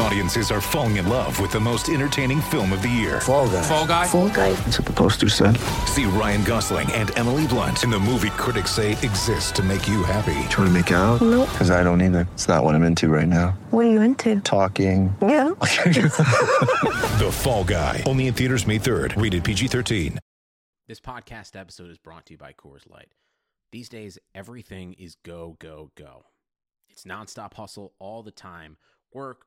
Audiences are falling in love with the most entertaining film of the year. Fall guy. Fall guy. Fall guy. That's what the poster said. See Ryan Gosling and Emily Blunt in the movie critics say exists to make you happy. Trying to make it out? Nope. Because I don't either. It's not what I'm into right now. What are you into? Talking. Yeah. The Fall Guy. Only in theaters May 3rd. Rated PG-13. This podcast episode is brought to you by Coors Light. These days, everything is go, go, go. It's nonstop hustle all the time. Work,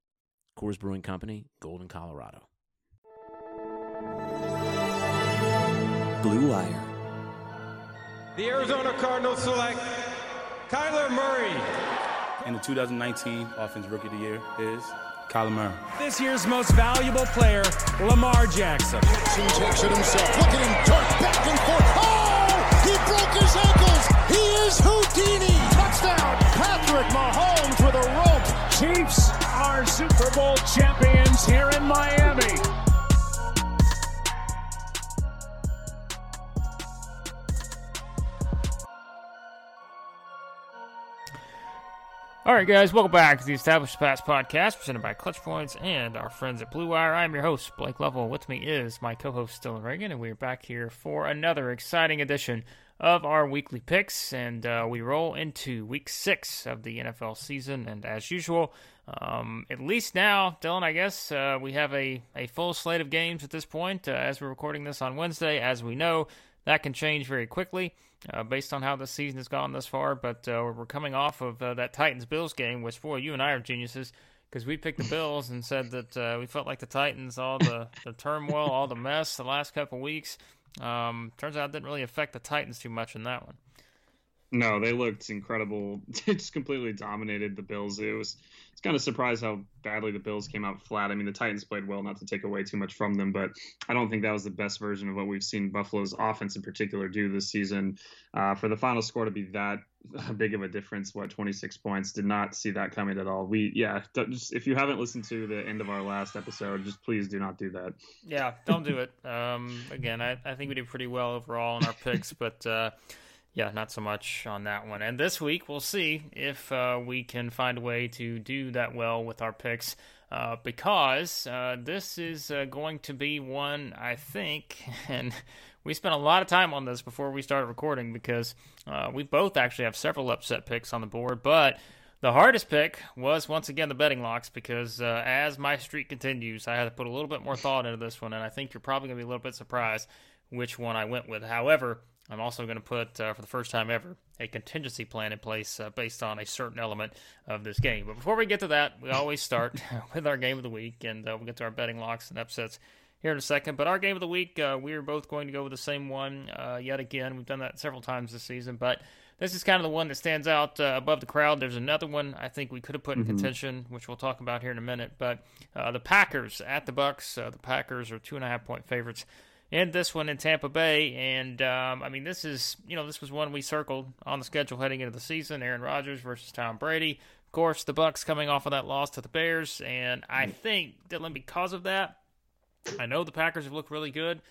Coors Brewing Company, Golden, Colorado. Blue Wire. The Arizona Cardinals select Kyler Murray. And the 2019 Offense Rookie of the Year is Kyler Murray. This year's most valuable player, Lamar Jackson. takes it himself. Look at him dart back and forth. Oh! He broke his ankles. He is Houdini. Touchdown. Patrick Mahomes with a rope. Chiefs are Super Bowl champions here in Miami. All right, guys, welcome back to the Established Pass podcast presented by Clutch Points and our friends at Blue Wire. I'm your host, Blake Lovell. With me is my co host, Dylan Reagan, and we're back here for another exciting edition of our weekly picks. And uh, we roll into week six of the NFL season. And as usual, um, at least now, Dylan, I guess uh, we have a, a full slate of games at this point uh, as we're recording this on Wednesday. As we know, that can change very quickly uh, based on how the season has gone thus far. But uh, we're coming off of uh, that Titans Bills game, which, boy, you and I are geniuses because we picked the Bills and said that uh, we felt like the Titans, all the, the turmoil, all the mess the last couple weeks. Um, turns out it didn't really affect the Titans too much in that one. No, they looked incredible. They just completely dominated the Bills. It was it's kind of surprised how badly the Bills came out flat. I mean, the Titans played well, not to take away too much from them, but I don't think that was the best version of what we've seen Buffalo's offense in particular do this season. Uh, for the final score to be that big of a difference, what 26 points, did not see that coming at all. We yeah, just, if you haven't listened to the end of our last episode, just please do not do that. Yeah, don't do it. Um, again, I, I think we did pretty well overall in our picks, but. Uh, yeah, not so much on that one. And this week, we'll see if uh, we can find a way to do that well with our picks. Uh, because uh, this is uh, going to be one, I think, and we spent a lot of time on this before we started recording because uh, we both actually have several upset picks on the board. But the hardest pick was once again the betting locks because uh, as my streak continues, I had to put a little bit more thought into this one, and I think you're probably going to be a little bit surprised which one I went with. However, I'm also going to put, uh, for the first time ever, a contingency plan in place uh, based on a certain element of this game. But before we get to that, we always start with our game of the week, and uh, we'll get to our betting locks and upsets here in a second. But our game of the week, uh, we're both going to go with the same one uh, yet again. We've done that several times this season, but this is kind of the one that stands out uh, above the crowd. There's another one I think we could have put in Mhm. contention, which we'll talk about here in a minute. But the Packers at the Bucks. the Packers are two and a half point favorites and this one in Tampa Bay. And um, I mean, this is you know this was one we circled on the schedule heading into the season: Aaron Rodgers versus Tom Brady. Of course, the Bucks coming off of that loss to the Bears, and I think Dylan, because of that, I know the Packers have looked really good.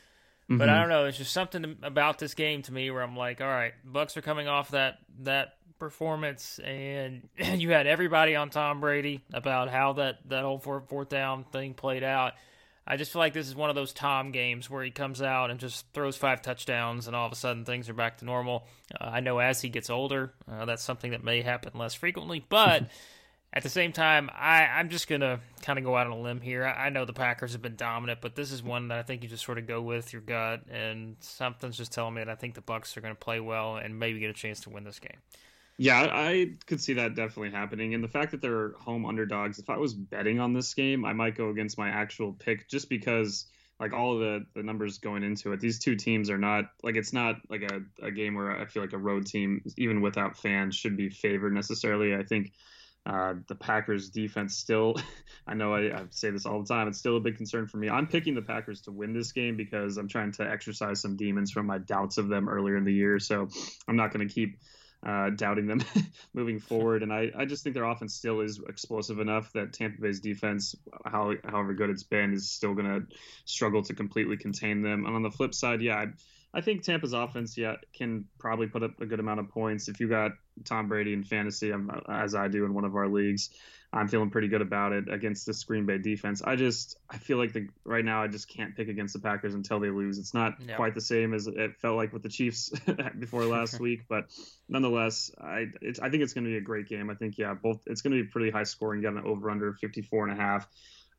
But I don't know. There's just something about this game to me where I'm like, all right, Bucks are coming off that that performance, and you had everybody on Tom Brady about how that that whole fourth, fourth down thing played out. I just feel like this is one of those Tom games where he comes out and just throws five touchdowns, and all of a sudden things are back to normal. Uh, I know as he gets older, uh, that's something that may happen less frequently, but at the same time, I, I'm just going to kind of go out on a limb here. I, I know the Packers have been dominant, but this is one that I think you just sort of go with your gut, and something's just telling me that I think the Bucks are going to play well and maybe get a chance to win this game. Yeah, I could see that definitely happening. And the fact that they're home underdogs, if I was betting on this game, I might go against my actual pick just because like all the the numbers going into it. These two teams are not like it's not like a, a game where I feel like a road team, even without fans, should be favored necessarily. I think uh, the Packers defense still, I know I, I, say this all the time, it's still a big concern for me. I'm picking the Packers to win this game because I'm trying to exercise some demons from my doubts of them earlier in the year. So I'm not going to keep uh, doubting them moving forward. And I, I just think their offense still is explosive enough that Tampa Bay's defense, how, however good it's been, is still going to struggle to completely contain them. And on the flip side, yeah, I, I think Tampa's offense, yeah, can probably put up a good amount of points. If you got Tom Brady in fantasy, um, as I do in one of our leagues, I'm feeling pretty good about it against the Green Bay defense. I just, I feel like the right now I just can't pick against the Packers until they lose. It's not quite the same as it felt like with the Chiefs before last week, but nonetheless, I, I think it's going to be a great game. I think, yeah, both it's going to be pretty high scoring. You got an over under 54 and a half.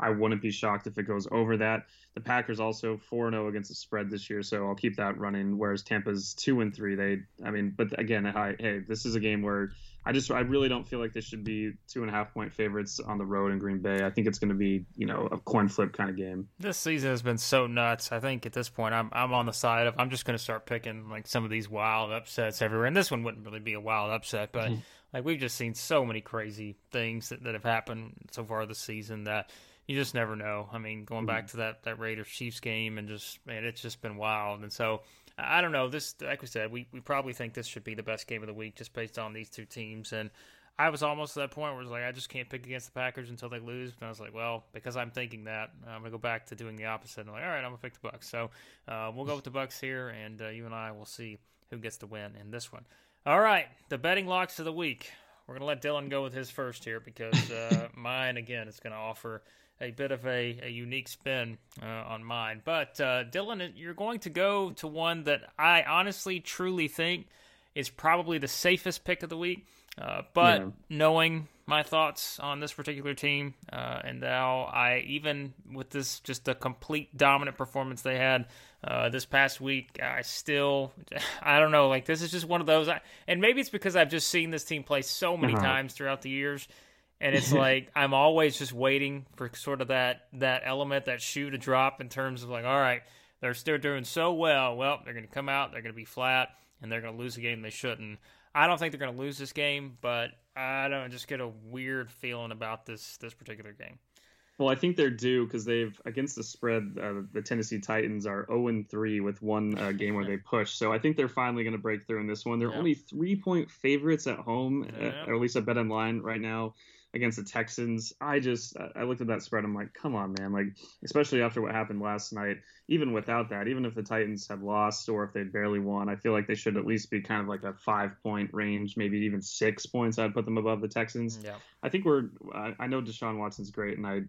I wouldn't be shocked if it goes over that. The Packers also 4 0 against the spread this year, so I'll keep that running. Whereas Tampa's 2 and 3. They, I mean, but again, I, hey, this is a game where I just, I really don't feel like this should be two and a half point favorites on the road in Green Bay. I think it's going to be, you know, a coin flip kind of game. This season has been so nuts. I think at this point, I'm, I'm on the side of, I'm just going to start picking like some of these wild upsets everywhere. And this one wouldn't really be a wild upset, but mm-hmm. like we've just seen so many crazy things that, that have happened so far this season that you just never know. I mean, going back mm-hmm. to that that Raiders Chiefs game and just man, it's just been wild. And so I don't know. This, like we said, we we probably think this should be the best game of the week just based on these two teams. And I was almost at that point where it's like I just can't pick against the Packers until they lose. And I was like, well, because I'm thinking that, I'm gonna go back to doing the opposite. And I'm like, all right, I'm gonna pick the Bucks. So uh, we'll go with the Bucks here, and uh, you and I will see who gets the win in this one. All right, the betting locks of the week. We're gonna let Dylan go with his first here because uh, mine again is gonna offer a bit of a, a unique spin uh, on mine. But uh, Dylan, you're going to go to one that I honestly, truly think is probably the safest pick of the week. Uh, but yeah. knowing my thoughts on this particular team, uh, and now I even with this just a complete dominant performance they had uh, this past week, I still I don't know. Like this is just one of those, I, and maybe it's because I've just seen this team play so many uh-huh. times throughout the years and it's like I'm always just waiting for sort of that that element, that shoe to drop in terms of like, all right, they're still doing so well. Well, they're going to come out, they're going to be flat, and they're going to lose a game they shouldn't. I don't think they're going to lose this game, but I don't just get a weird feeling about this this particular game. Well, I think they're due because they've against the spread. Uh, the Tennessee Titans are 0 and 3 with one uh, game where they push. So I think they're finally going to break through in this one. They're yep. only three point favorites at home, yep. uh, or at least a bet in line right now against the Texans. I just I looked at that spread. I'm like, come on, man! Like especially after what happened last night. Even without that, even if the Titans had lost or if they barely won, I feel like they should at least be kind of like a five point range, maybe even six points. I'd put them above the Texans. Yeah. I think we're. I, I know Deshaun Watson's great, and I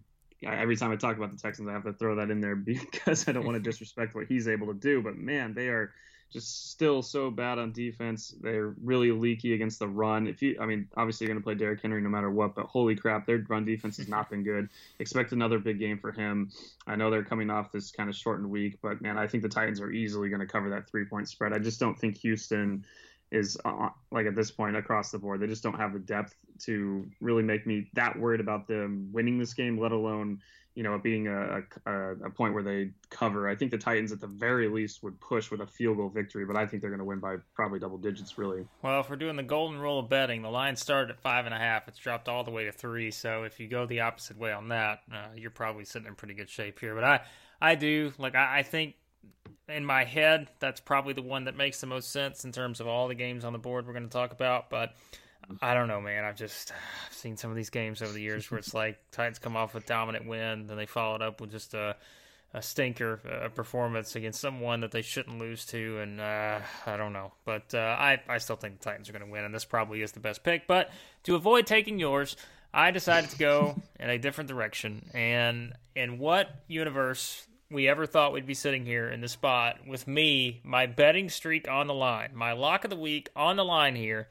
every time I talk about the Texans, I have to throw that in there because I don't want to disrespect what he's able to do. But man, they are just still so bad on defense. They're really leaky against the run. If you, I mean, obviously you're going to play Derrick Henry no matter what, but holy crap, their run defense has not been good. Expect another big game for him. I know they're coming off this kind of shortened week, but man, I think the Titans are easily going to cover that three point spread. I just don't think Houston is uh, like at this point across the board. They just don't have the depth to really make me that worried about them winning this game, let alone you know, it being a, a, a, point where they cover. I think the Titans, at the very least, would push with a field goal victory, but I think they're going to win by probably double digits, really. Well, if we're doing the golden rule of betting, the line started at five and a half. It's dropped all the way to three. So if you go the opposite way on that, uh, you're probably sitting in pretty good shape here. But I, I do like I, I think in my head that's probably the one that makes the most sense in terms of all the games on the board we're going to talk about, but I don't know, man. I've just I've seen some of these games over the years where it's like Titans come off with a dominant win, then they follow it up with just a a stinker a performance against someone that they shouldn't lose to, and uh, I don't know. But uh, I I still think the Titans are going to win, and this probably is the best pick. But to avoid taking yours, I decided to go in a different direction. And in what universe we ever thought we'd be sitting here in the spot with me, my betting streak on the line, my lock of the week on the line here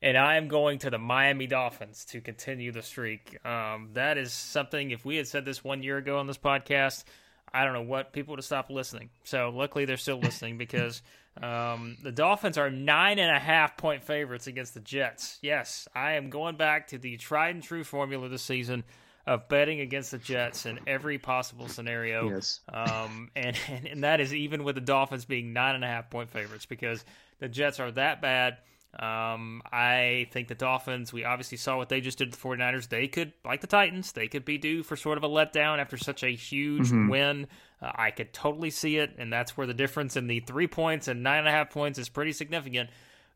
and I am going to the Miami Dolphins to continue the streak. Um, that is something. If we had said this one year ago on this podcast, I don't know what people would have stopped listening. So luckily they're still listening because um, the Dolphins are nine and a half point favorites against the Jets. Yes, I am going back to the tried and true formula this season of betting against the Jets in every possible scenario. Yes. Um, and, and, and that is even with the Dolphins being nine and a half point favorites because the Jets are that bad. Um, I think the Dolphins, we obviously saw what they just did to the 49ers. They could, like the Titans, they could be due for sort of a letdown after such a huge Mhm. win. Uh, I could totally see it, and that's where the difference in the three points and nine and a half points is pretty significant.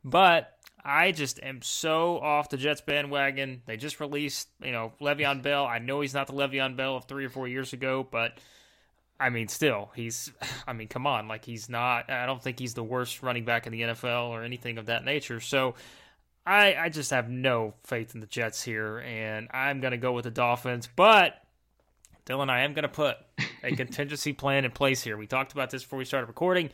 But I just am so off the Jets bandwagon. They just released, you know, Le'Veon Bell. I know he's not the Le'Veon Bell of three or four years ago, but I mean, still, he's. I mean, come on, like he's not. I don't think he's the worst running back in the NFL or anything of that nature. So, I I just have no faith in the Jets here, and I'm gonna go with the Dolphins. But Dylan, I am gonna put a contingency plan in place here. We talked about this before we started recording.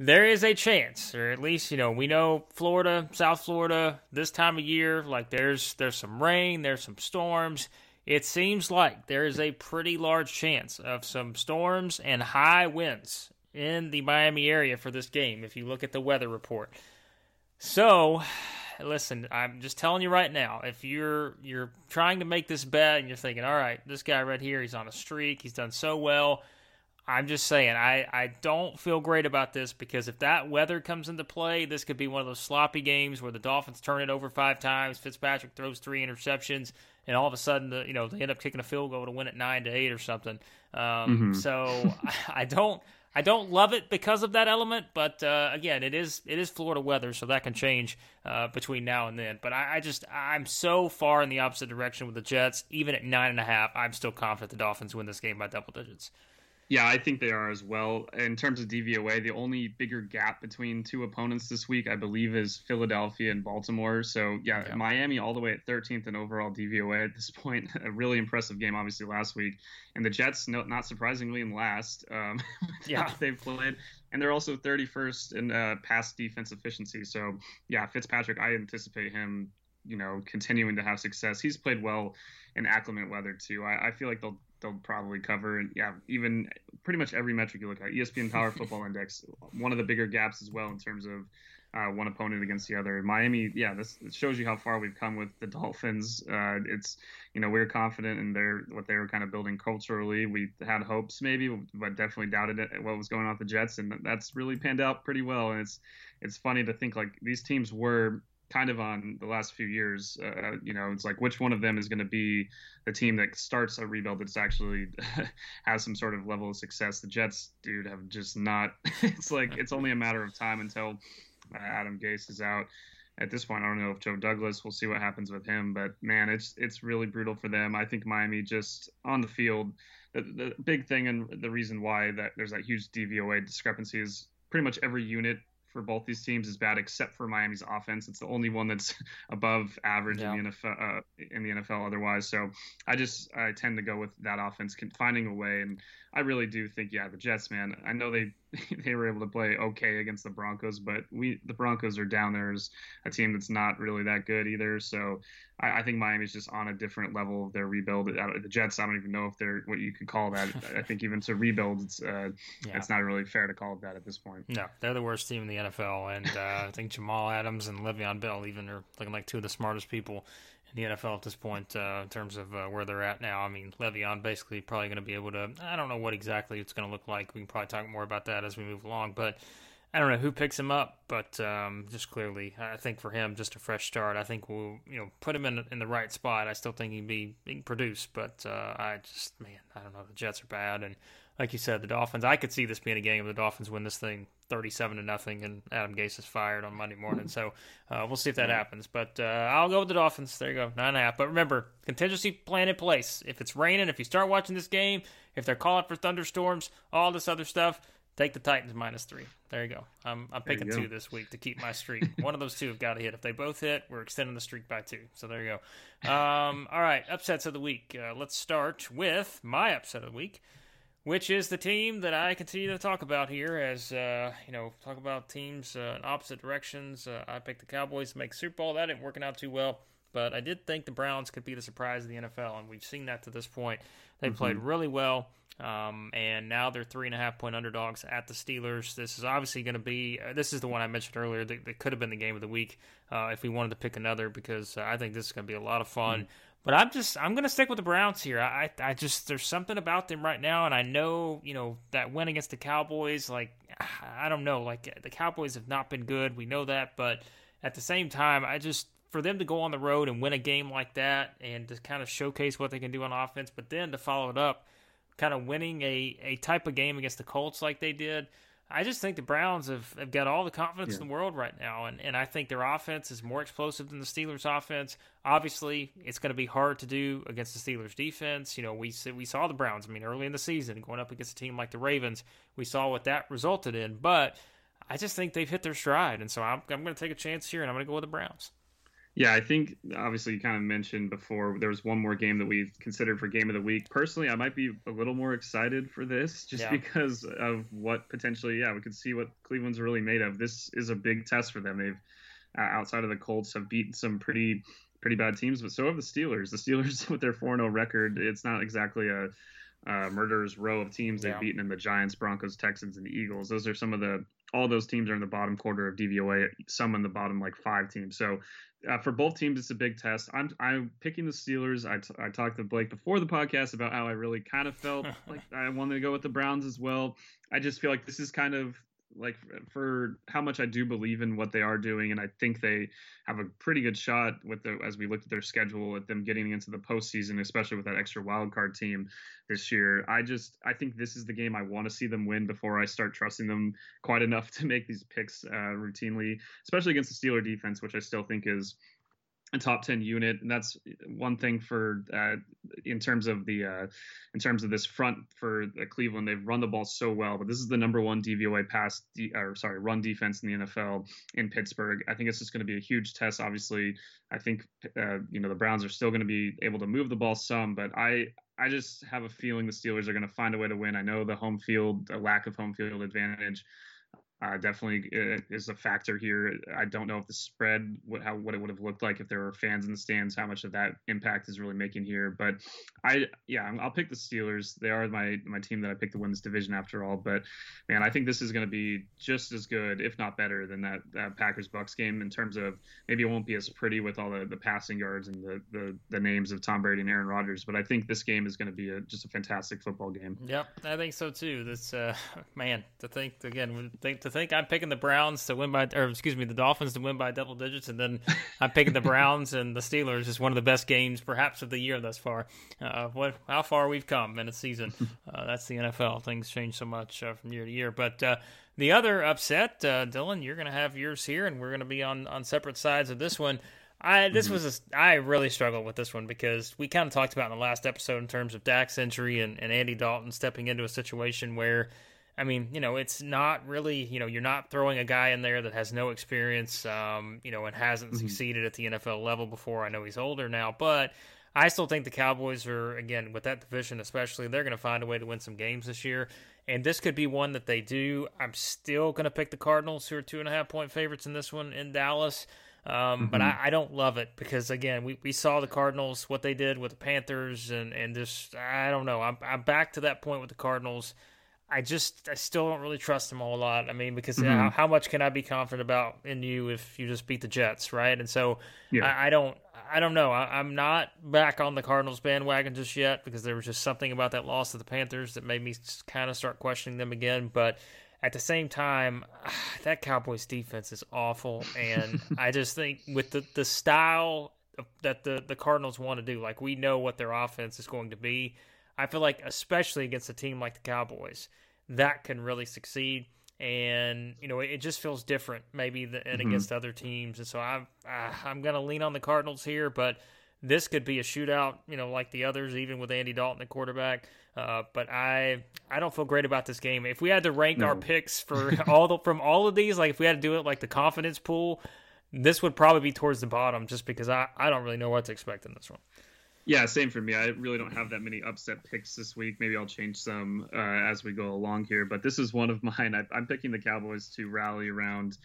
There is a chance, or at least you know, we know Florida, South Florida, this time of year, like there's there's some rain, there's some storms. It seems like there is a pretty large chance of some storms and high winds in the Miami area for this game if you look at the weather report. So, listen, I'm just telling you right now, if you're you're trying to make this bet and you're thinking, "All right, this guy right here, he's on a streak, he's done so well." I'm just saying, I, I don't feel great about this because if that weather comes into play, this could be one of those sloppy games where the Dolphins turn it over five times, Fitzpatrick throws three interceptions, and all of a sudden, the, you know, they end up kicking a field goal to win it nine to eight or something. Um, Mhm. So I don't, I don't love it because of that element, but uh, again, it is it is Florida weather, so that can change uh, between now and then. But I, I just I'm so far in the opposite direction with the Jets. Even at nine and a half, I'm still confident the Dolphins win this game by double digits. Yeah, I think they are as well. In terms of DVOA, the only bigger gap between two opponents this week, I believe, is Philadelphia and Baltimore. So, yeah, Yeah. Miami all the way at 13th in overall DVOA at this point. A really impressive game, obviously, last week. And the Jets, no, not surprisingly, in last. Um, Yeah. they've played. And they're also 31st in uh, pass defense efficiency. So, yeah, Fitzpatrick, I anticipate him, you know, continuing to have success. He's played well in acclimate weather, too. I, I feel like they'll they'll probably cover and yeah even pretty much every metric you look at. Espn power football index one of the bigger gaps as well in terms of uh, one opponent against the other. Miami yeah this it shows you how far we've come with the dolphins. Uh, it's you know we are confident in their what they were kind of building culturally. We had hopes maybe but definitely doubted it, what was going on with the jets and that's really panned out pretty well. And it's it's funny to think like these teams were kind of on the last few years. Uh, you know, it's like which one of them is going to be the team that starts a rebuild that's actually has some sort of level of success. The Jets, dude, have just not. It's like it's only a matter of time until uh, Adam Gase is out. At this point, I don't know if Joe Douglas. We'll see what happens with him, but man, it's it's really brutal for them. I think Miami just on the field. The, the big thing and the reason why that there's that huge DVOA discrepancy is pretty much every unit for both these teams is bad except for Miami's offense. It's the only one that's above average Yeah. in the NFL. Uh, in the NFL, otherwise. So I just I tend to go with that offense finding a way, and I really do think yeah the Jets, man. I know they they were able to play okay against the Broncos, but we the Broncos are down there as a team that's not really that good either. So I, I think Miami's just on a different level of their rebuild. The Jets, I don't even know if they're what you could call that. I think even to rebuild, it's uh, Yeah. it's not really fair to call it that at this point. No, they're the worst team in the NFL, and uh, I think Jamal Adams and Le'Veon Bell even are looking like two of the smartest people in the NFL at this point uh, in terms of uh, where they're at now. I mean, Le'Veon basically probably going to be able to. I don't know what exactly it's going to look like. We can probably talk more about that as we move along, but. I don't know who picks him up, but um, just clearly, I think for him, just a fresh start. I think we'll, you know, put him in in the right spot. I still think he'd be he can produce, but uh, I just, man, I don't know. The Jets are bad, and like you said, the Dolphins. I could see this being a game where the Dolphins win this thing thirty-seven to nothing, and Adam Gase is fired on Monday morning. So uh, we'll see if that happens. But uh, I'll go with the Dolphins. There you go, nine and a half. But remember, contingency plan in place. If it's raining, if you start watching this game, if they're calling for thunderstorms, all this other stuff. Take the Titans minus three. There you go. I'm I'm picking two this week to keep my streak. One of those two have got to hit. If they both hit, we're extending the streak by two. So there you go. Um, all right, upsets of the week. Uh, let's start with my upset of the week, which is the team that I continue to talk about here. As uh, you know, talk about teams uh, in opposite directions. Uh, I picked the Cowboys to make Super Bowl. That didn't working out too well. But I did think the Browns could be the surprise of the NFL, and we've seen that to this point. They played really well, um, and now they're three and a half point underdogs at the Steelers. This is obviously going to be. Uh, this is the one I mentioned earlier that, that could have been the game of the week uh, if we wanted to pick another, because uh, I think this is going to be a lot of fun. But I'm just I'm gonna stick with the Browns here. I I just there's something about them right now, and I know you know that win against the Cowboys. Like I don't know, like the Cowboys have not been good. We know that, but at the same time, I just for them to go on the road and win a game like that and to kind of showcase what they can do on offense, but then to follow it up, kind of winning a, a type of game against the Colts like they did. I just think the Browns have, have got all the confidence yeah. in the world right now, and, and I think their offense is more explosive than the Steelers' offense. Obviously, it's going to be hard to do against the Steelers' defense. You know, we we saw the Browns. I mean, early in the season, going up against a team like the Ravens, we saw what that resulted in. But I just think they've hit their stride, and so I'm, I'm going to take a chance here, and I'm going to go with the Browns. Yeah, I think obviously you kind of mentioned before there was one more game that we considered for game of the week. Personally, I might be a little more excited for this just yeah. because of what potentially, yeah, we could see what Cleveland's really made of. This is a big test for them. They've uh, outside of the Colts have beaten some pretty pretty bad teams, but so have the Steelers. The Steelers with their 4-0 record, it's not exactly a uh, murderer's row of teams they've beaten in the Giants, Broncos, Texans, and the Eagles. Those are some of the all those teams are in the bottom quarter of DVOA. Some in the bottom like five teams. So uh, for both teams, it's a big test. I'm I'm picking the Steelers. I, t- I talked to Blake before the podcast about how I really kind of felt like I wanted to go with the Browns as well. I just feel like this is kind of like for how much I do believe in what they are doing, and I think they have a pretty good shot with the as we looked at their schedule at them getting into the postseason, especially with that extra wild card team this year. I just I think this is the game I want to see them win before I start trusting them quite enough to make these picks uh, routinely, especially against the Steeler defense, which I still think is a top 10 unit and that's one thing for uh, in terms of the uh, in terms of this front for Cleveland they've run the ball so well but this is the number one DVOA pass de- or sorry run defense in the NFL in Pittsburgh. I think it's just going to be a huge test obviously. I think uh, you know the Browns are still going to be able to move the ball some but I I just have a feeling the Steelers are going to find a way to win. I know the home field a lack of home field advantage uh, definitely uh, is a factor here. I don't know if the spread, what how what it would have looked like if there were fans in the stands, how much of that impact is really making here. But I, yeah, I'll pick the Steelers. They are my my team that I picked to win this division after all. But man, I think this is going to be just as good, if not better, than that, that Packers Bucks game in terms of maybe it won't be as pretty with all the, the passing yards and the, the the names of Tom Brady and Aaron Rodgers. But I think this game is going to be a, just a fantastic football game. Yep, I think so too. This uh, man to think again, think to think I'm picking the Browns to win by, or excuse me, the Dolphins to win by double digits, and then I'm picking the Browns and the Steelers is one of the best games perhaps of the year thus far. Uh, what how far we've come in a season. Uh, that's the NFL. Things change so much uh, from year to year. But uh, the other upset, uh, Dylan, you're going to have yours here, and we're going to be on on separate sides of this one. I this mm-hmm. was a, I really struggled with this one because we kind of talked about in the last episode in terms of Dak's injury and, and Andy Dalton stepping into a situation where I mean, you know, it's not really, you know, you're not throwing a guy in there that has no experience, um, you know, and hasn't mm-hmm. succeeded at the NFL level before. I know he's older now, but I still think the Cowboys are, again, with that division especially, they're going to find a way to win some games this year. And this could be one that they do. I'm still going to pick the Cardinals, who are two and a half point favorites in this one in Dallas. Um, mm-hmm. But I, I, don't love it because, again, we, we saw the Cardinals, what they did with the Panthers, and, and just, I don't know. I'm, I'm back to that point with the Cardinals. I just I still don't really trust him a whole lot. I mean, because mm-hmm. how, how, much can I be confident about in you if you just beat the Jets, right? And so yeah. I, I, don't I don't know. I, am not back on the Cardinals bandwagon just yet because there was just something about that loss to the Panthers that made me kind of start questioning them again. But at the same time, that Cowboys defense is awful, and I just think with the the style that the the Cardinals want to do, like we know what their offense is going to be I feel like, especially against a team like the Cowboys, that can really succeed. And you know, it, just feels different, maybe, than mm-hmm. against other teams. And so I'm uh, I'm going to lean on the Cardinals here, but this could be a shootout, you know, like the others, even with Andy Dalton, the quarterback. Uh, but I I don't feel great about this game. If we had to rank no. our picks for all the from all of these, like if we had to do it like the confidence pool, this would probably be towards the bottom, just because I I don't really know what to expect in this one. Yeah, same for me. I really don't have that many upset picks this week. Maybe I'll change some uh, as we go along here. But this is one of mine. I, I'm picking the Cowboys to rally around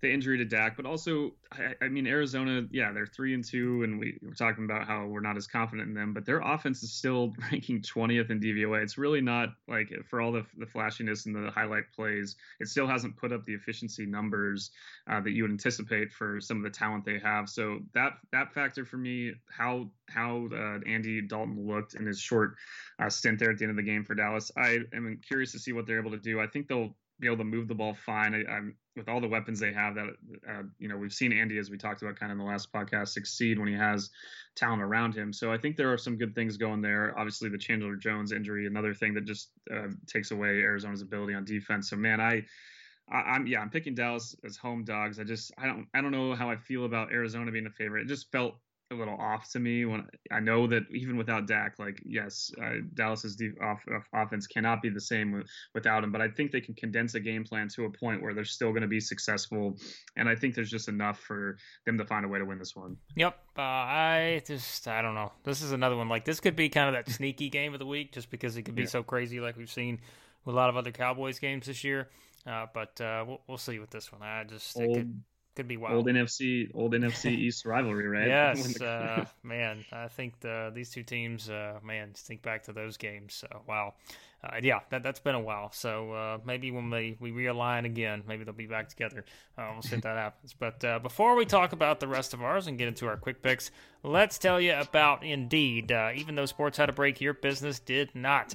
the injury to Dak, but also, I, I, mean, Arizona, yeah, they're three and two, and we were talking about how we're not as confident in them, but their offense is still ranking 20th in DVOA. It's really not like for all the, the flashiness and the highlight plays, it still hasn't put up the efficiency numbers uh, that you would anticipate for some of the talent they have. So that that factor for me, how how uh, Andy Dalton looked in his short uh, stint there at the end of the game for Dallas, I am curious to see what they're able to do. I think they'll be able to move the ball fine. I, am with all the weapons they have. That uh, you know, we've seen Andy, as we talked about, kind of in the last podcast, succeed when he has talent around him. So I think there are some good things going there. Obviously, the Chandler Jones injury, another thing that just uh, takes away Arizona's ability on defense. So man, I. I, am yeah, I'm picking Dallas as home dogs. I just I don't I don't know how I feel about Arizona being a favorite. It just felt a little off to me when I know that even without Dak, like yes, uh, Dallas's de- off, off offense cannot be the same without him. But I think they can condense a game plan to a point where they're still going to be successful, and I think there's just enough for them to find a way to win this one. Yep, uh, I just I don't know. This is another one like this could be kind of that sneaky game of the week, just because it could be yeah. so crazy, like we've seen with a lot of other Cowboys games this year. Uh, but uh, we'll, we'll see with this one. I just Old, could, could be wild. Old NFC, old NFC East rivalry, right? Yes, uh, man. I think the, these two teams, uh, man, think back to those games. So, wow. Uh, yeah, that that's been a while. So uh, maybe when we, we realign again, maybe they'll be back together. Uh, we'll see if that happens. But uh, before we talk about the rest of ours and get into our quick picks, let's tell you about Indeed. Uh, even though sports had a break, your business did not.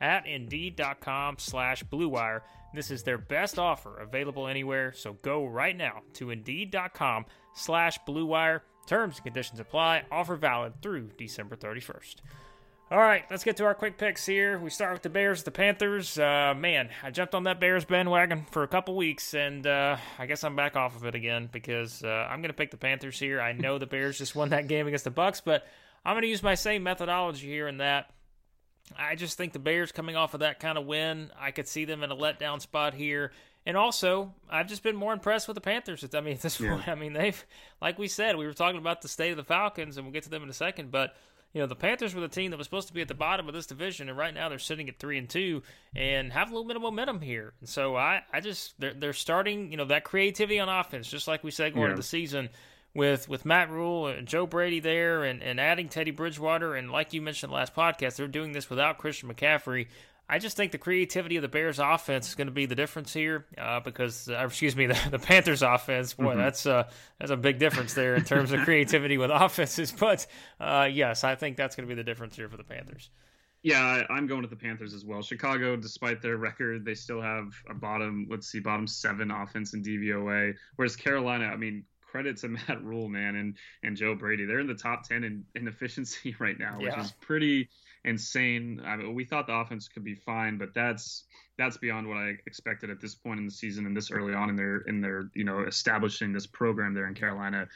at Indeed.com slash BlueWire. This is their best offer available anywhere, so go right now to Indeed.com slash BlueWire. Terms and conditions apply. Offer valid through December 31st. All right, let's get to our quick picks here. We start with the Bears, the Panthers. Uh, man, I jumped on that Bears bandwagon for a couple weeks, and uh, I guess I'm back off of it again because uh, I'm going to pick the Panthers here. I know the Bears just won that game against the Bucks, but I'm going to use my same methodology here in that I just think the Bears coming off of that kind of win, I could see them in a letdown spot here. And also, I've just been more impressed with the Panthers. I mean, at this yeah. point, I mean, they've, like we said, we were talking about the state of the Falcons, and we'll get to them in a second, but you know the Panthers were the team that was supposed to be at the bottom of this division, and right now they're sitting at three and two and have a little bit of momentum here. And so I, I just they're they're starting, you know, that creativity on offense, just like we said going yeah. into the season with with Matt Rhule and Joe Brady there, and, and adding Teddy Bridgewater, and like you mentioned last podcast, they're doing this without Christian McCaffrey. I just think the creativity of the Bears offense is going to be the difference here, uh, because uh, excuse me, the, the, Panthers offense, boy, mm-hmm. that's uh, that's a big difference there in terms of creativity with offenses. But uh, yes, I think that's going to be the difference here for the Panthers. Yeah, I'm going with the Panthers as well. Chicago, despite their record, they still have a bottom, let's see, bottom seven offense in DVOA. Whereas Carolina, I mean, credit to Matt Rhule, man, and and Joe Brady. They're in the top ten in, in efficiency right now, which yeah. is pretty insane. I mean, we thought the offense could be fine, but that's that's beyond what I expected at this point in the season and this early on in their in their you know establishing this program there in Carolina.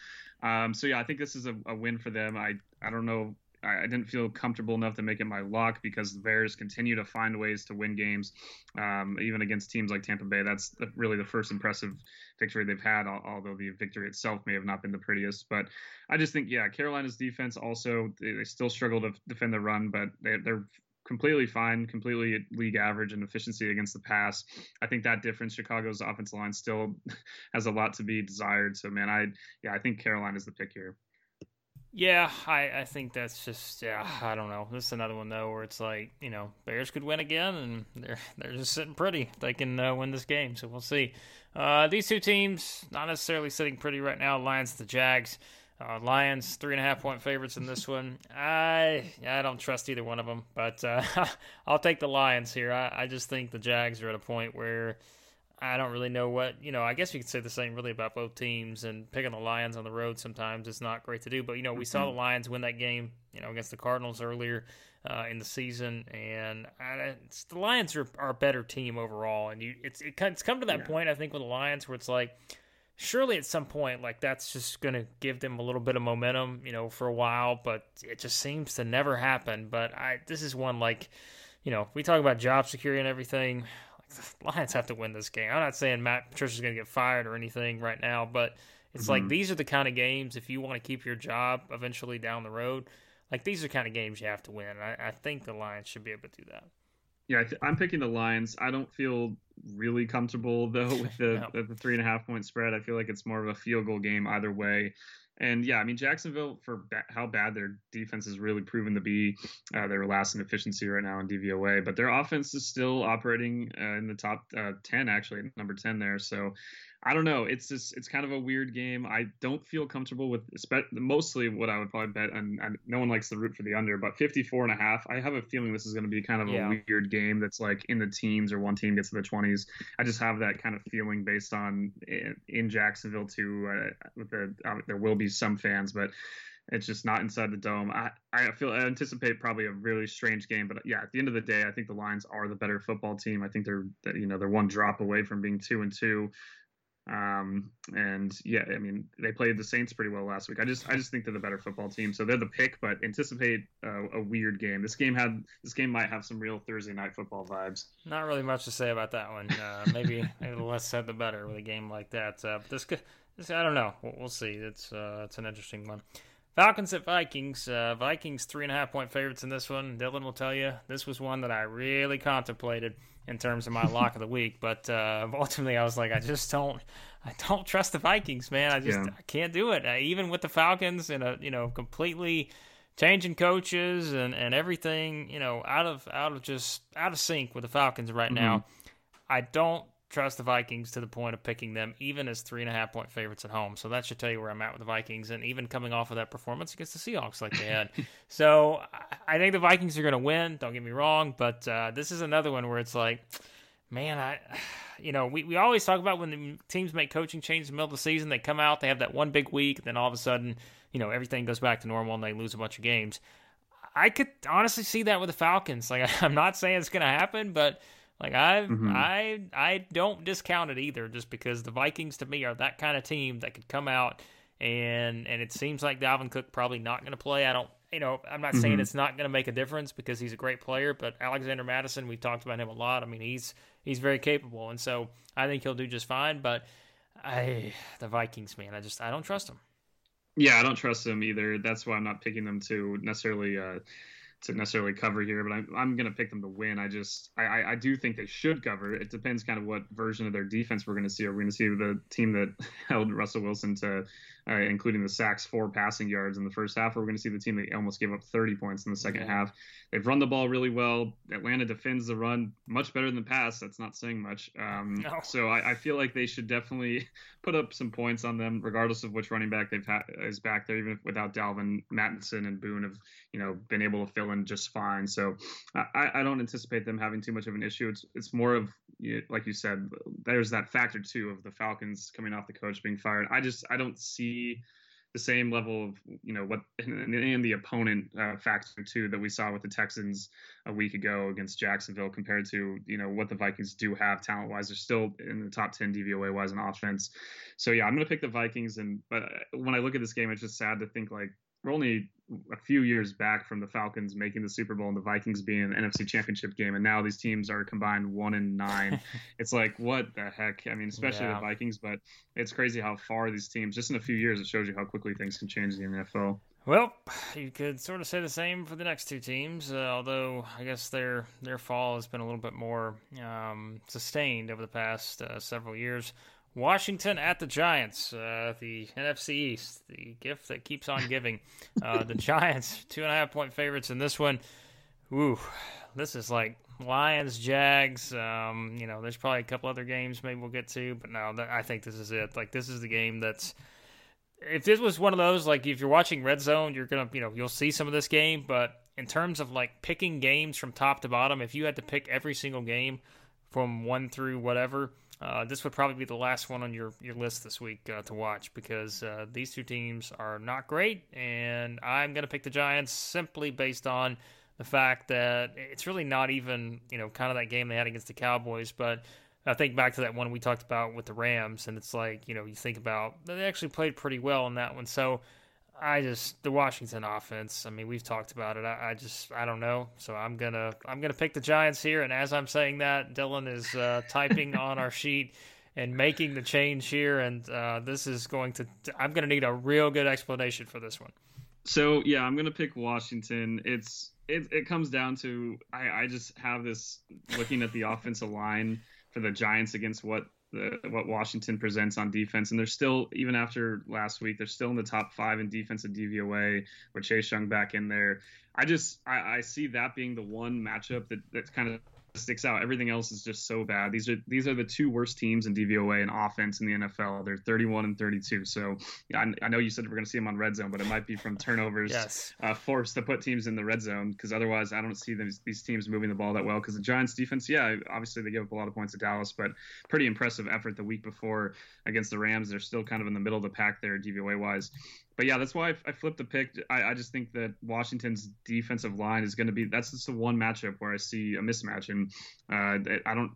Um, so yeah, I think this is a, a win for them. I I don't know I didn't feel comfortable enough to make it my lock because the Bears continue to find ways to win games, um, even against teams like Tampa Bay. That's really the first impressive victory they've had, although the victory itself may have not been the prettiest. But I just think, yeah, Carolina's defense also they, they still struggle to defend the run, but they, they're completely fine, completely league average in efficiency against the pass. I think that difference, Chicago's offensive line still has a lot to be desired. So man, I yeah, I think Carolina's the pick here. Yeah, I, I think that's just yeah, I don't know. This is another one though where it's like you know Bears could win again and they're they're just sitting pretty. They can uh, win this game, so we'll see. Uh, these two teams not necessarily sitting pretty right now. Lions, the Jags. Uh, Lions three and a half point favorites in this one. I I don't trust either one of them, but uh, I'll take the Lions here. I, I just think the Jags are at a point where I don't really know what you know. I guess you could say the same really about both teams. And picking the Lions on the road sometimes is not great to do. But you know, we saw the Lions win that game, you know, against the Cardinals earlier uh, in the season, and I, the Lions are, are a better team overall. And you, it's it, it's come to that yeah. point I think with the Lions where it's like, surely at some point like that's just going to give them a little bit of momentum, you know, for a while. But it just seems to never happen. But I this is one like, you know, we talk about job security and everything Lions have to win this game. I'm not saying Matt Patricia's going to get fired or anything right now, but it's mm-hmm. like these are the kind of games if you want to keep your job eventually down the road. Like these are the kind of games you have to win. I, I think the Lions should be able to do that. Yeah, I am picking the Lions. I don't feel really comfortable though with the, no. the three and a half point spread. I feel like it's more of a field goal game either way. And yeah, I mean Jacksonville for ba- how bad their defense has really proven to be, uh, they're last in efficiency right now in DVOA, but their offense is still operating uh, in the top uh, ten, actually number ten there. So I don't know. It's just it's kind of a weird game. I don't feel comfortable with mostly what I would probably bet, and, and, no one likes the root for the under, but 54 and a half. I have a feeling this is going to be kind of yeah. a weird game that's like in the teens or one team gets to the 20s. I just have that kind of feeling based on in, in Jacksonville too. Uh, with the uh, there will be some fans, but it's just not inside the dome. I, I feel I anticipate probably a really strange game, but yeah, at the end of the day, I think the Lions are the better football team. I think they're you know they're one drop away from being two and two. Um, and yeah, I mean, they played the Saints pretty well last week. I just, I just think they're the better football team, so they're the pick. But anticipate uh, a weird game. This game had, this game might have some real Thursday night football vibes. Not really much to say about that one. Uh, maybe, maybe the less said the better with a game like that. Uh, but this, this, I don't know. We'll, we'll see. It's, uh, it's an interesting one. Falcons at Vikings. Uh, Vikings three and a half point favorites in this one. Dylan will tell you this was one that I really contemplated in terms of my lock of the week, but uh, ultimately I was like, I just don't, I don't trust the Vikings, man. I just yeah. I can't do it. Uh, even with the Falcons and a you know completely changing coaches and and everything, you know, out of out of just out of sync with the Falcons right mm-hmm. now. I don't trust the Vikings to the point of picking them even as three and a half point favorites at home. So that should tell you where I'm at with the Vikings, and even coming off of that performance against the Seahawks like they had. so I think the Vikings are going to win. Don't get me wrong, but uh, this is another one where it's like, man, I. You know, we, we always talk about when the teams make coaching changes in the middle of the season, they come out, they have that one big week, then all of a sudden, you know, everything goes back to normal and they lose a bunch of games. I could honestly see that with the Falcons. Like, I'm not saying it's going to happen, but like I mm-hmm. I I don't discount it either, just because the Vikings to me are that kind of team that could come out and and it seems like Dalvin Cook probably not going to play. I don't you know I'm not mm-hmm. saying it's not going to make a difference because he's a great player, but Alexander Mattison, we've talked about him a lot. I mean he's he's very capable, and so I think he'll do just fine. But I the Vikings man, I just I don't trust them. Yeah, I don't trust them either. That's why I'm not picking them to necessarily. Uh, to necessarily cover here, but I'm, I'm going to pick them to win. I just I, I do think they should cover. It depends kind of what version of their defense we're going to see. Are we going to see the team that held Russell Wilson to uh, including the sacks, four passing yards in the first half. Or we're going to see the team that almost gave up 30 points in the second half. They've run the ball really well. Atlanta defends the run much better than the pass. That's not saying much. Um, no. So I, I, feel like they should definitely put up some points on them, regardless of which running back they've had is back there. Even without Dalvin, Mattison, and Boone have you know been able to fill in just fine. So I, I don't anticipate them having too much of an issue. It's it's more of like you said, there's that factor too of the Falcons coming off the coach being fired. I just I don't see the same level of you know what and, the opponent uh, factor too that we saw with the Texans a week ago against Jacksonville compared to you know what the Vikings do have talent wise. They're still in the top ten DVOA wise in offense. So yeah, I'm gonna pick the Vikings. And but when I look at this game, it's just sad to think like we're only a few years back from the Falcons making the Super Bowl and the Vikings being an NFC Championship game, and now these teams are combined one and nine. it's like what the heck? I mean, especially yeah. the Vikings, but it's crazy how far these teams. Just in a few years, it shows you how quickly things can change in the NFL. Well, you could sort of say the same for the next two teams, uh, although I guess their their fall has been a little bit more um, sustained over the past uh, several years. Washington at the Giants, uh, the NFC East, the gift that keeps on giving. Uh, the Giants, two and a half point favorites in this one. Ooh, this is like Lions, Jags. Um, you know, there's probably a couple other games maybe we'll get to, but no, I think this is it. Like this is the game that's. If this was one of those, like if you're watching Red Zone, you're gonna, you know, you'll see some of this game. But in terms of like picking games from top to bottom, if you had to pick every single game from one through whatever, uh, this would probably be the last one on your, your list this week uh, to watch because uh, these two teams are not great, and I'm going to pick the Giants simply based on the fact that it's really not even you know kind of that game they had against the Cowboys, but I think back to that one we talked about with the Rams, and it's like you know you think about they actually played pretty well in that one, so. I just the Washington offense. I mean, we've talked about it. I, I, just I don't know. So I'm gonna I'm gonna pick the Giants here. And as I'm saying that, Dylan is uh, typing on our sheet and making the change here. And uh, this is going to I'm gonna need a real good explanation for this one. So yeah, I'm gonna pick Washington. It's it it comes down to I I just have this looking at the offensive line for the Giants against what the, what Washington presents on defense, and they're still even after last week, they're still in the top five in defensive DVOA with Chase Young back in there. I just I, I see that being the one matchup that that's kind of sticks out. Everything else is just so bad. These are these are the two worst teams in DVOA and offense in the NFL. They're 31 and 32. So yeah, I, I know you said we're going to see them on red zone, but it might be from turnovers yes. uh, forced to put teams in the red zone because otherwise I don't see these, these teams moving the ball that well. Because the Giants defense, yeah, obviously they give up a lot of points to Dallas, but pretty impressive effort the week before against the Rams. They're still kind of in the middle of the pack there DVOA wise but yeah, that's why I, I flipped the pick. I, I, just think that Washington's defensive line is going to be that's just the one matchup where I see a mismatch, and uh, I don't.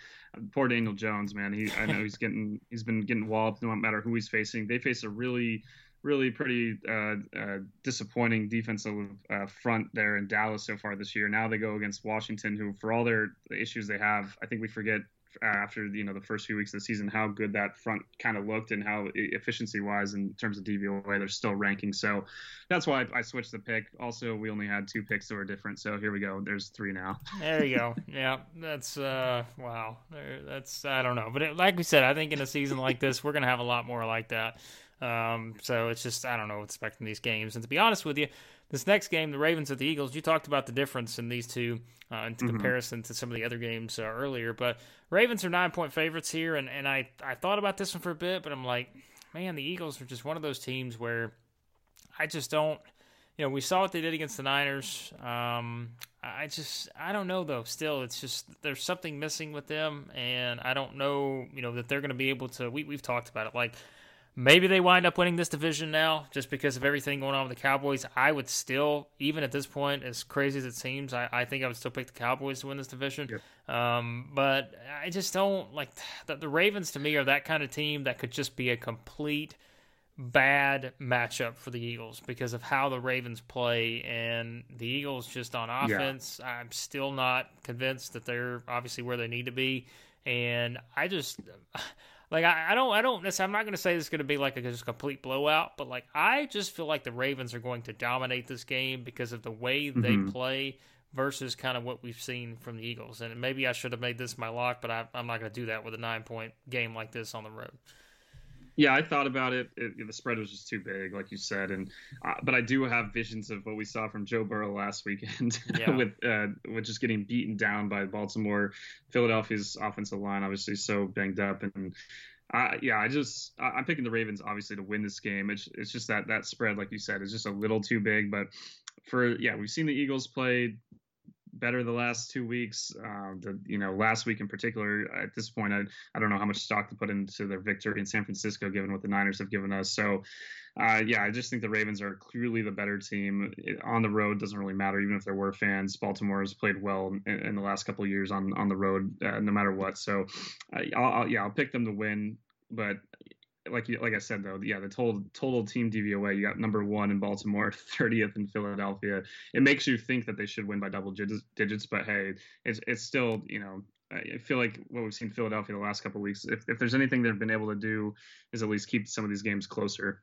poor Daniel Jones, man. He I know he's getting he's been getting walloped no matter who he's facing. They face a really really pretty uh, uh, disappointing defensive uh, front there in Dallas so far this year. Now they go against Washington, who for all their issues they have, I think we forget after you know the first few weeks of the season how good that front kind of looked and how efficiency wise in terms of DVOA they're still ranking. So that's why I, I, switched the pick. Also, we only had two picks that were different, so here we go. There's three now. There you go. yeah, that's uh wow. That's I don't know, but it, like we said, I think in a season like this, we're gonna have a lot more like that. Um, so it's just I don't know what's expecting these games. And to be honest with you, this next game, the Ravens at the Eagles, you talked about the difference in these two uh, in mm-hmm. comparison to some of the other games uh, earlier. But Ravens are nine point favorites here, and, and I, I thought about this one for a bit, but I'm like, man, the Eagles are just one of those teams where I just don't. You know, we saw what they did against the Niners. Um, I just, I don't know though. Still, it's just there's something missing with them, and I don't know, you know, that they're going to be able to. We we've talked about it. Like Maybe they wind up winning this division now just because of everything going on with the Cowboys. I would still, even at this point, as crazy as it seems, I, I think I would still pick the Cowboys to win this division. Yep. Um, but I just don't like the, the Ravens to me are that kind of team that could just be a complete bad matchup for the Eagles because of how the Ravens play and the Eagles just on offense. Yeah. I'm still not convinced that they're obviously where they need to be. And I just like I, I don't I don't I'm not going to say it's going to be like a just complete blowout, but like I just feel like the Ravens are going to dominate this game because of the way they mm-hmm. play versus kind of what we've seen from the Eagles. And maybe I should have made this my lock, but I, am not going to do that with a nine point game like this on the road. Yeah, I thought about it. it. The spread was just too big, like you said, and uh, but I do have visions of what we saw from Joe Burrow last weekend yeah. with uh, with just getting beaten down by Baltimore, Philadelphia's offensive line, obviously so banged up, and uh, yeah, I just I'm picking the Ravens obviously to win this game. It's it's just that that spread, like you said, is just a little too big. But for yeah, we've seen the Eagles play better the last two weeks. Uh, the you know last week in particular. At this point, I I don't know how much stock to put into their victory in San Francisco, given what the Niners have given us. So. Uh, yeah, I just think the Ravens are clearly the better team. It, on the road doesn't really matter, even if there were fans. Baltimore has played well in, in the last couple of years on on the road, uh, no matter what. So, uh, I'll, I'll, yeah, I'll pick them to win. But like like I said though, yeah, the total total team DVOA, you got number one in Baltimore, 30th in Philadelphia. It makes you think that they should win by double digits, but hey, it's it's still you know I feel like what we've seen Philadelphia the last couple weeks. If if there's anything they've been able to do, is at least keep some of these games closer.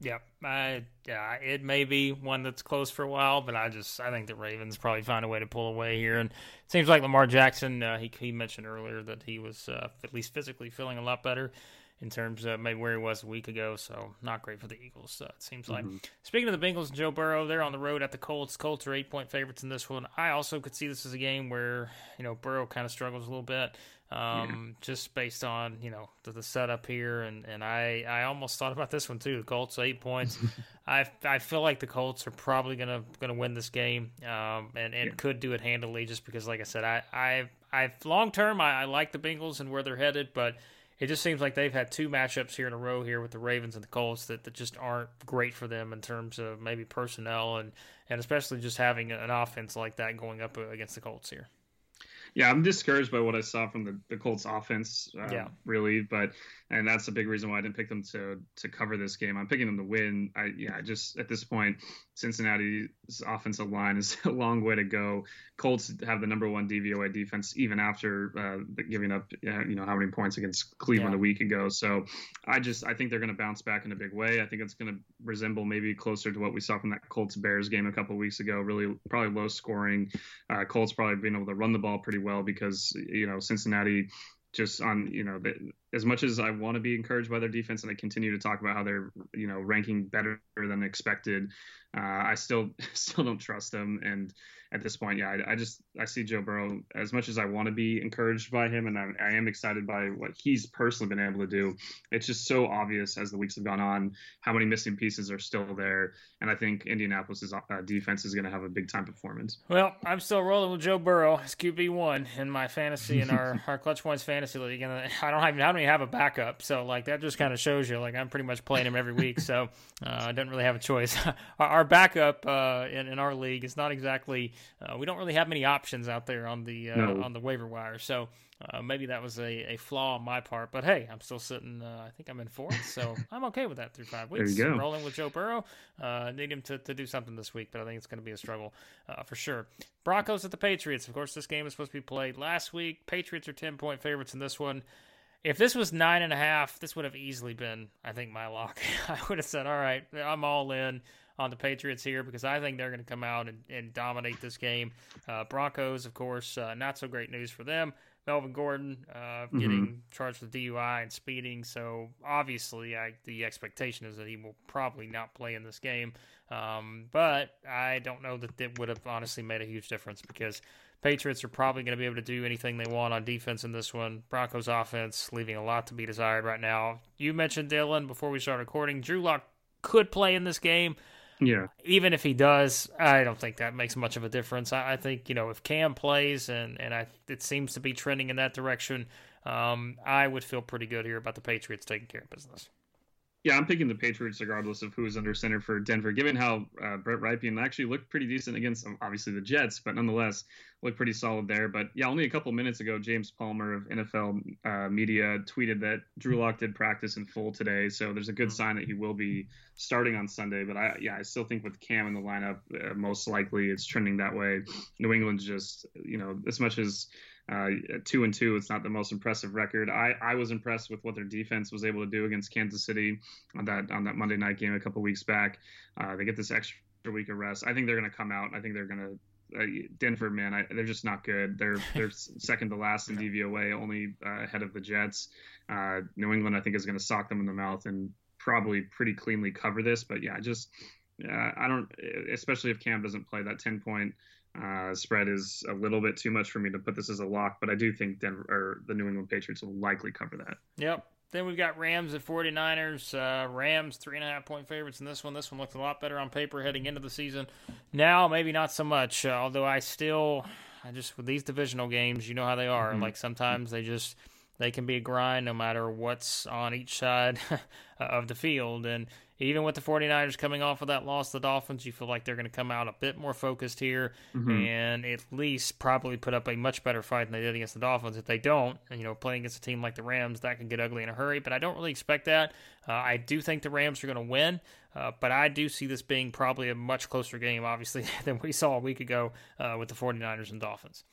Yep, I yeah, it may be one that's close for a while, but I just I think the Ravens probably find a way to pull away here, and it seems like Lamar Jackson. Uh, he he mentioned earlier that he was uh, at least physically feeling a lot better in terms of maybe where he was a week ago. So not great for the Eagles. Uh, it seems like. Mm-hmm. Speaking of the Bengals and Joe Burrow, they're on the road at the Colts. Colts are eight point favorites in this one. I also could see this as a game where you know Burrow kind of struggles a little bit. Um, yeah. just based on you know the, the, setup here, and, and I, I almost thought about this one too. The Colts eight points. I I feel like the Colts are probably gonna gonna win this game, um, and and yeah. could do it handily just because, like I said, I I I long term I, I like the Bengals and where they're headed, but it just seems like they've had two matchups here in a row here with the Ravens and the Colts that, that just aren't great for them in terms of maybe personnel and, and especially just having an offense like that going up against the Colts here. Yeah, I'm discouraged by what I saw from the, the Colts offense, uh, yeah. really. But and that's a big reason why I didn't pick them to to cover this game. I'm picking them to win. I yeah, just at this point, Cincinnati's offensive line is a long way to go. Colts have the number one DVOA defense even after uh, giving up uh, you know how many points against Cleveland yeah. a week ago. So I just I think they're going to bounce back in a big way. I think it's going to resemble maybe closer to what we saw from that Colts Bears game a couple of weeks ago. Really probably low scoring. Uh, Colts probably being able to run the ball pretty well because you know Cincinnati just on you know as much as I want to be encouraged by their defense and I continue to talk about how they're you know ranking better than expected, uh, I still still don't trust him, and at this point, yeah, I, I, just I see Joe Burrow as much as I want to be encouraged by him, and I, I, am excited by what he's personally been able to do. It's just so obvious as the weeks have gone on how many missing pieces are still there, and I think Indianapolis's uh, defense is going to have a big time performance. Well, I'm still rolling with Joe Burrow as QB one in my fantasy in our our Clutch Points fantasy league, and I don't have I don't even have a backup, so like that just kind of shows you like I'm pretty much playing him every week, so uh, I don't really have a choice. our, our, backup uh, in in our league is not exactly uh, we don't really have many options out there on the uh, no. on the waiver wire, so uh, maybe that was a, a flaw on my part. But hey, I'm still sitting. Uh, I think I'm in fourth, so I'm okay with that through five weeks. There you go. Rolling with Joe Burrow. Uh, need him to, to do something this week, but I think it's going to be a struggle uh, for sure. Broncos at the Patriots. Of course, this game is supposed to be played last week. Patriots are ten point favorites in this one. If this was nine and a half, this would have easily been, I think, my lock. I would have said, all right, I'm all in on the Patriots here because I think they're going to come out and, and dominate this game. Uh, Broncos, of course, uh, not so great news for them. Melvin Gordon uh, getting mm-hmm. charged with DUI and speeding. So obviously, I, the expectation is that he will probably not play in this game. Um, but I don't know that it would have honestly made a huge difference because Patriots are probably going to be able to do anything they want on defense in this one. Broncos offense leaving a lot to be desired right now. You mentioned Dylan before we start recording. Drew Lock could play in this game. Yeah. Even if he does, I don't think that makes much of a difference. I, I think you know if Cam plays and and I, it seems to be trending in that direction, um, I would feel pretty good here about the Patriots taking care of business. Yeah, I'm picking the Patriots regardless of who is under center for Denver, given how uh, Brett Rypien actually looked pretty decent against um, obviously the Jets, but nonetheless looked pretty solid there. But yeah, only a couple minutes ago, James Palmer of NFL uh, Media tweeted that Drew Lock did practice in full today, so there's a good sign that he will be starting on Sunday. But I yeah, I still think with Cam in the lineup, uh, most likely it's trending that way. New England's just you know as much as uh, two and two, it's not the most impressive record. I, I was impressed with what their defense was able to do against Kansas City on that on that Monday night game a couple weeks back. Uh, they get this extra week of rest. I think they're going to come out. I think they're going to. Uh, Denver, man, I, they're just not good. They're they're second to last in DVOA, only uh, ahead of the Jets. Uh, New England, I think, is going to sock them in the mouth and probably pretty cleanly cover this. But yeah, just I don't, especially if Cam doesn't play that ten point uh, spread is a little bit too much for me to put this as a lock, but I do think Denver or the New England Patriots will likely cover that. Yep. Then we've got Rams at 49ers. Uh, Rams, three and a half point favorites in this one. This one looked a lot better on paper heading into the season. Now, maybe not so much, uh, although I still, I just, with these divisional games, you know how they are. Mm-hmm. Like sometimes they just, they can be a grind no matter what's on each side of the field. And even with the 49ers coming off of that loss to the Dolphins, you feel like they're going to come out a bit more focused here mm-hmm. and at least probably put up a much better fight than they did against the Dolphins. If they don't, and, you know, playing against a team like the Rams, that can get ugly in a hurry, but I don't really expect that. Uh, I do think the Rams are going to win, uh, but I do see this being probably a much closer game, obviously, than we saw a week ago uh, with the 49ers and Dolphins.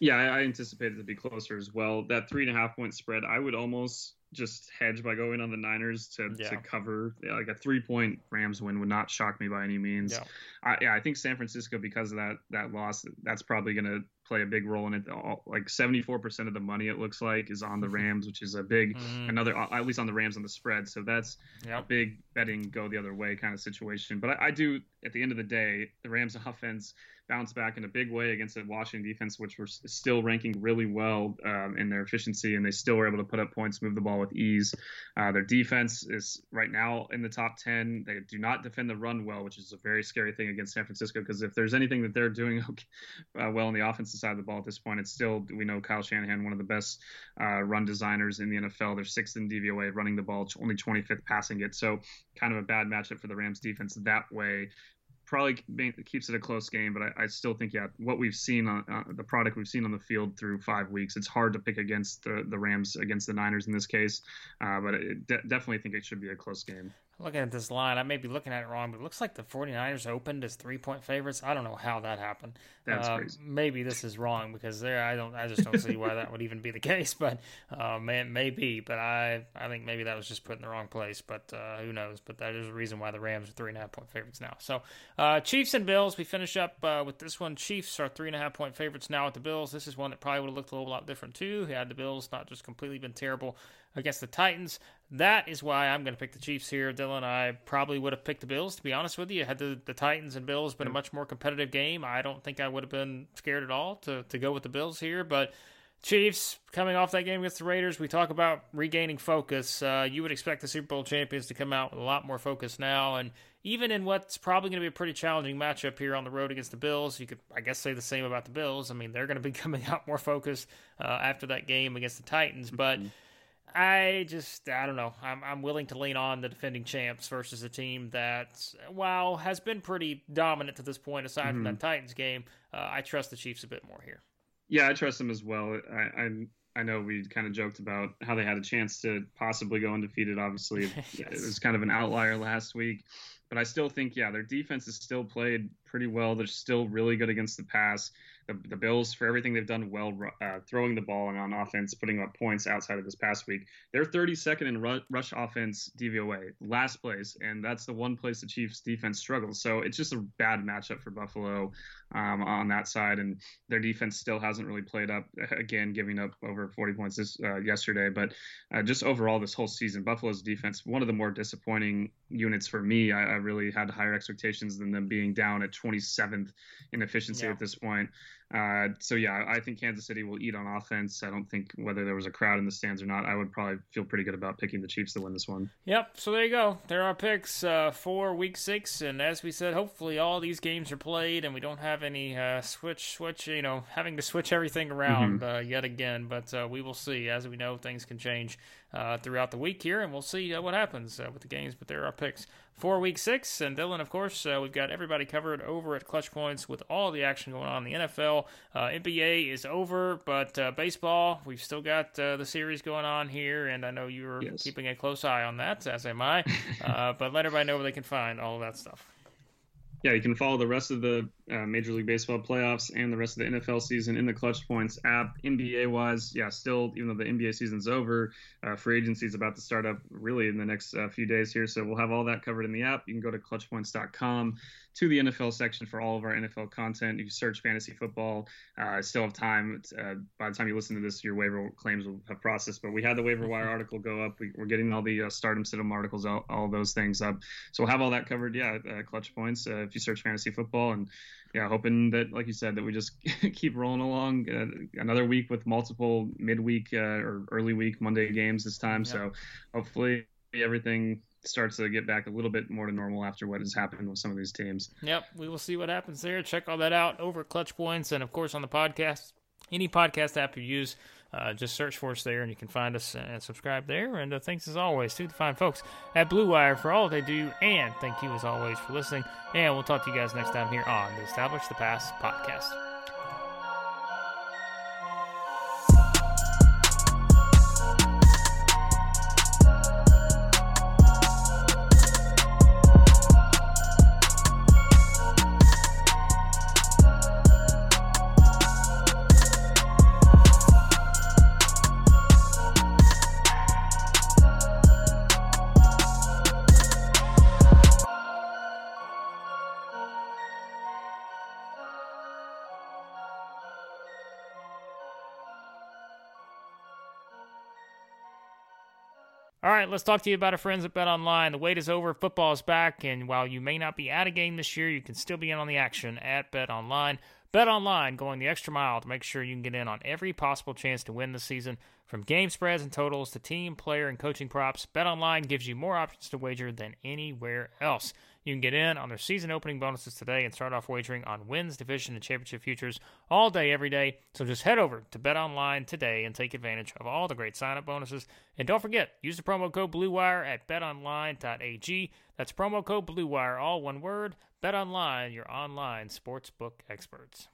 Yeah, I anticipated it to be closer as well. That three and a half point spread, I would almost just hedge by going on the Niners to, Yeah. to cover like a three point Rams win would not shock me by any means. Yeah. I, yeah, I think San Francisco because of that that loss, that's probably going to play a big role in it. Like seventy four percent of the money it looks like is on the Rams, which is a big Mhm. another at least on the Rams on the spread. So that's a big betting go the other way kind of situation. But I, I do at the end of the day, the Rams offense bounced back in a big way against a Washington defense, which were still ranking really well um, in their efficiency, and they still were able to put up points, move the ball with ease. Uh, their defense is right now in the top 10. They do not defend the run well, which is a very scary thing against San Francisco because if there's anything that they're doing okay, uh, well in the offensive side of the ball at this point, it's still, we know Kyle Shanahan, one of the best uh, run designers in the NFL. They're sixth in DVOA running the ball, only 25th passing it. So kind of a bad matchup for the Rams defense that way probably keeps it a close game, but I, I still think, yeah, what we've seen on uh, the product we've seen on the field through five weeks, it's hard to pick against the, the Rams against the Niners in this case. Uh, but de- definitely think it should be a close game. Looking at this line, I may be looking at it wrong, but it looks like the 49ers opened as three point favorites. I don't know how that happened. That's Uh, crazy. Maybe this is wrong because there, I don't, I just don't see why that would even be the case. But uh, may, maybe, but I, I think maybe that was just put in the wrong place. But uh, who knows? But that is the reason why the Rams are three and a half point favorites now. So uh, Chiefs and Bills. We finish up uh, with this one. Chiefs are three and a half point favorites now with the Bills. This is one that probably would have looked a little lot different too. Had the Bills not just completely been terrible against the Titans. That is why I'm going to pick the Chiefs here, Dylan. I probably would have picked the Bills, to be honest with you. Had the, the Titans and Bills been a much more competitive game, I don't think I would have been scared at all to, to go with the Bills here. But Chiefs coming off that game against the Raiders, we talk about regaining focus. Uh, you would expect the Super Bowl champions to come out with a lot more focus now, and even in what's probably going to be a pretty challenging matchup here on the road against the Bills, you could, I guess, say the same about the Bills. I mean, they're going to be coming out more focused uh, after that game against the Titans, but. I just I don't know. I'm I'm willing to lean on the defending champs versus a team that while has been pretty dominant to this point, aside from that Titans game, uh, I trust the Chiefs a bit more here. Yeah, I trust them as well. I, I I know we kind of joked about how they had a chance to possibly go undefeated. Obviously, Yes. it was kind of an outlier last week, but I still think yeah, their defense has still played pretty well. They're still really good against the pass. The, the Bills, for everything they've done well, uh, throwing the ball and on offense, putting up points outside of this past week, they're 32nd in ru- rush offense DVOA, last place, and that's the one place the Chiefs defense struggles. So it's just a bad matchup for Buffalo um, on that side, and their defense still hasn't really played up. Again, giving up over 40 points this uh, yesterday, but uh, just overall this whole season, Buffalo's defense one of the more disappointing units for me. I, I really had higher expectations than them being down at 27th in efficiency Yeah. at this point. Uh, so yeah, I think Kansas City will eat on offense. I don't think whether there was a crowd in the stands or not, I would probably feel pretty good about picking the Chiefs to win this one. Yep. So there you go. There are picks uh, for Week Six, and as we said, hopefully all these games are played, and we don't have any uh, switch, switch. You know, having to switch everything around uh, yet again. But uh, we will see. As we know, things can change uh, throughout the week here, and we'll see uh, what happens uh, with the games. But there are picks for Week Six, and Dylan, of course, uh, we've got everybody covered over at Clutch Points with all the action going on in the NFL. Uh, NBA is over, but uh, baseball, we've still got uh, the series going on here, and I know you're Yes. keeping a close eye on that, as am I. uh, but let everybody know where they can find all of that stuff. Yeah, you can follow the rest of the uh, Major League Baseball playoffs and the rest of the NFL season in the Clutch Points app. NBA wise, yeah, still, even though the NBA season's over, uh, free agency is about to start up really in the next uh, few days here. So we'll have all that covered in the app. You can go to clutchpoints.com to the NFL section for all of our NFL content. You can search fantasy football. Uh, still have time. Uh, by the time you listen to this, your waiver claims will have processed. But we had the waiver wire article go up. We, we're getting all the uh, stardom, stidham articles, all, all those things up. So we'll have all that covered. Yeah, uh, clutch points. Uh, if you search fantasy football, and yeah, hoping that, like you said, that we just keep rolling along. Uh, another week with multiple midweek uh, or early week Monday games this time. So hopefully everything starts to get back a little bit more to normal after what has happened with some of these teams. Yep, we will see what happens there. Check all that out over Clutch Points, and of course on the podcast, any podcast app you use. Uh, just search for us there, and you can find us and subscribe there. And uh, thanks as always to the fine folks at Blue Wire for all they do. And thank you as always for listening. And we'll talk to you guys next time here on the Establish the Past podcast. Right, let's talk to you about our friends at Bet Online. The wait is over, football is back, and while you may not be at a game this year, you can still be in on the action at Bet Online. Bet Online going the extra mile to make sure you can get in on every possible chance to win this season. From game spreads and totals to team, player, and coaching props, Bet Online gives you more options to wager than anywhere else. You can get in on their season opening bonuses today and start off wagering on wins, division, and championship futures all day, every day. So just head over to Bet Online today and take advantage of all the great sign-up bonuses. And don't forget, use the promo code BlueWire at betonline.ag. That's promo code BlueWire, all one word. Bet Online, your online sportsbook experts.